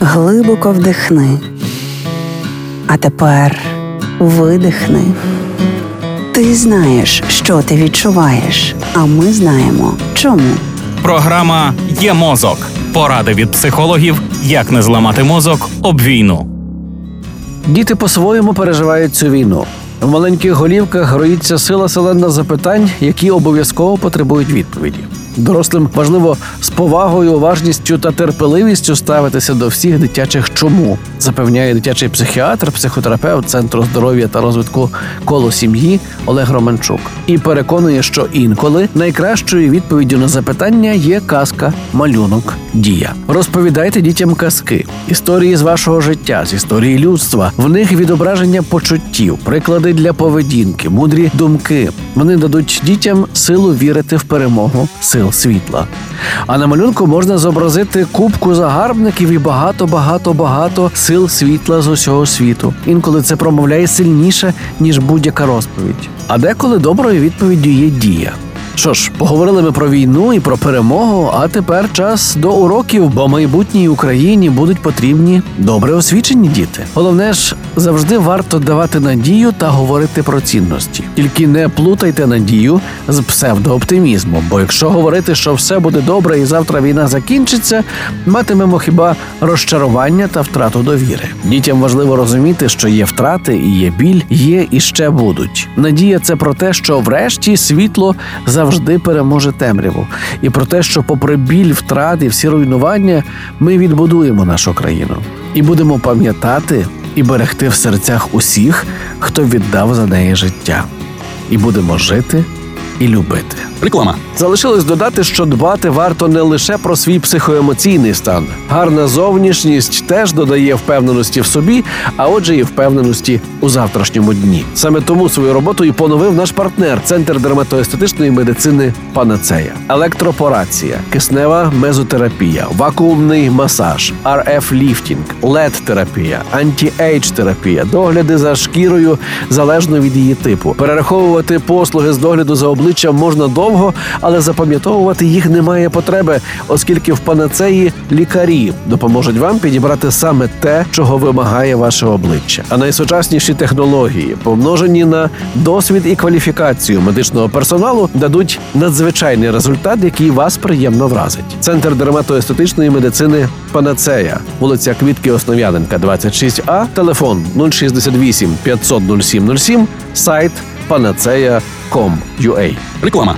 Глибоко вдихни. А тепер видихни. Ти знаєш, що ти відчуваєш, а ми знаємо чому. Програма Є мозок. Поради від психологів, як не зламати мозок об війну. Діти по-своєму переживають цю війну. В маленьких голівках гроїться сила селена запитань, які обов'язково потребують відповіді. Дорослим важливо з повагою, уважністю та терпеливістю ставитися до всіх дитячих чому, запевняє дитячий психіатр, психотерапевт Центру здоров'я та розвитку коло сім'ї Олег Романчук. І переконує, що інколи найкращою відповіддю на запитання є казка, малюнок, дія. Розповідайте дітям казки, історії з вашого життя, з історії людства. В них відображення почуттів, приклади для поведінки, мудрі думки. Вони дадуть дітям силу вірити в перемогу сил світла. А на малюнку можна зобразити кубку загарбників і багато, багато, багато сил світла з усього світу. Інколи це промовляє сильніше ніж будь-яка розповідь. А деколи доброю відповіддю є дія. Що ж, поговорили ми про війну і про перемогу. А тепер час до уроків, бо майбутній Україні будуть потрібні добре освічені діти. Головне ж, завжди варто давати надію та говорити про цінності. Тільки не плутайте надію з псевдооптимізмом. Бо якщо говорити, що все буде добре і завтра війна закінчиться, матимемо хіба розчарування та втрату довіри. Дітям важливо розуміти, що є втрати і є біль, є і ще будуть. Надія це про те, що врешті світло завжди переможе темряву, і про те, що, попри біль, втрати, всі руйнування, ми відбудуємо нашу країну і будемо пам'ятати і берегти в серцях усіх, хто віддав за неї життя, і будемо жити і любити. Реклама. Залишилось додати, що дбати варто не лише про свій психоемоційний стан. Гарна зовнішність теж додає впевненості в собі, а отже, і впевненості у завтрашньому дні. Саме тому свою роботу і поновив наш партнер Центр дерматоестетичної медицини Панацея, електропорація, киснева мезотерапія, вакуумний масаж, rf ліфтинг, led терапія anti-age терапія, догляди за шкірою залежно від її типу. Перераховувати послуги з догляду за обличчям можна довго, але запам'ятовувати їх немає потреби, оскільки в панацеї лікарі допоможуть вам підібрати саме те, чого вимагає ваше обличчя. А найсучасніші технології, помножені на досвід і кваліфікацію медичного персоналу, дадуть надзвичайний результат, який вас приємно вразить. Центр дерматоестетичної медицини Панацея, вулиця Квітки Основ'яненка, 26А, телефон 068 500 0707, сайт panaceia.com.ua. Реклама.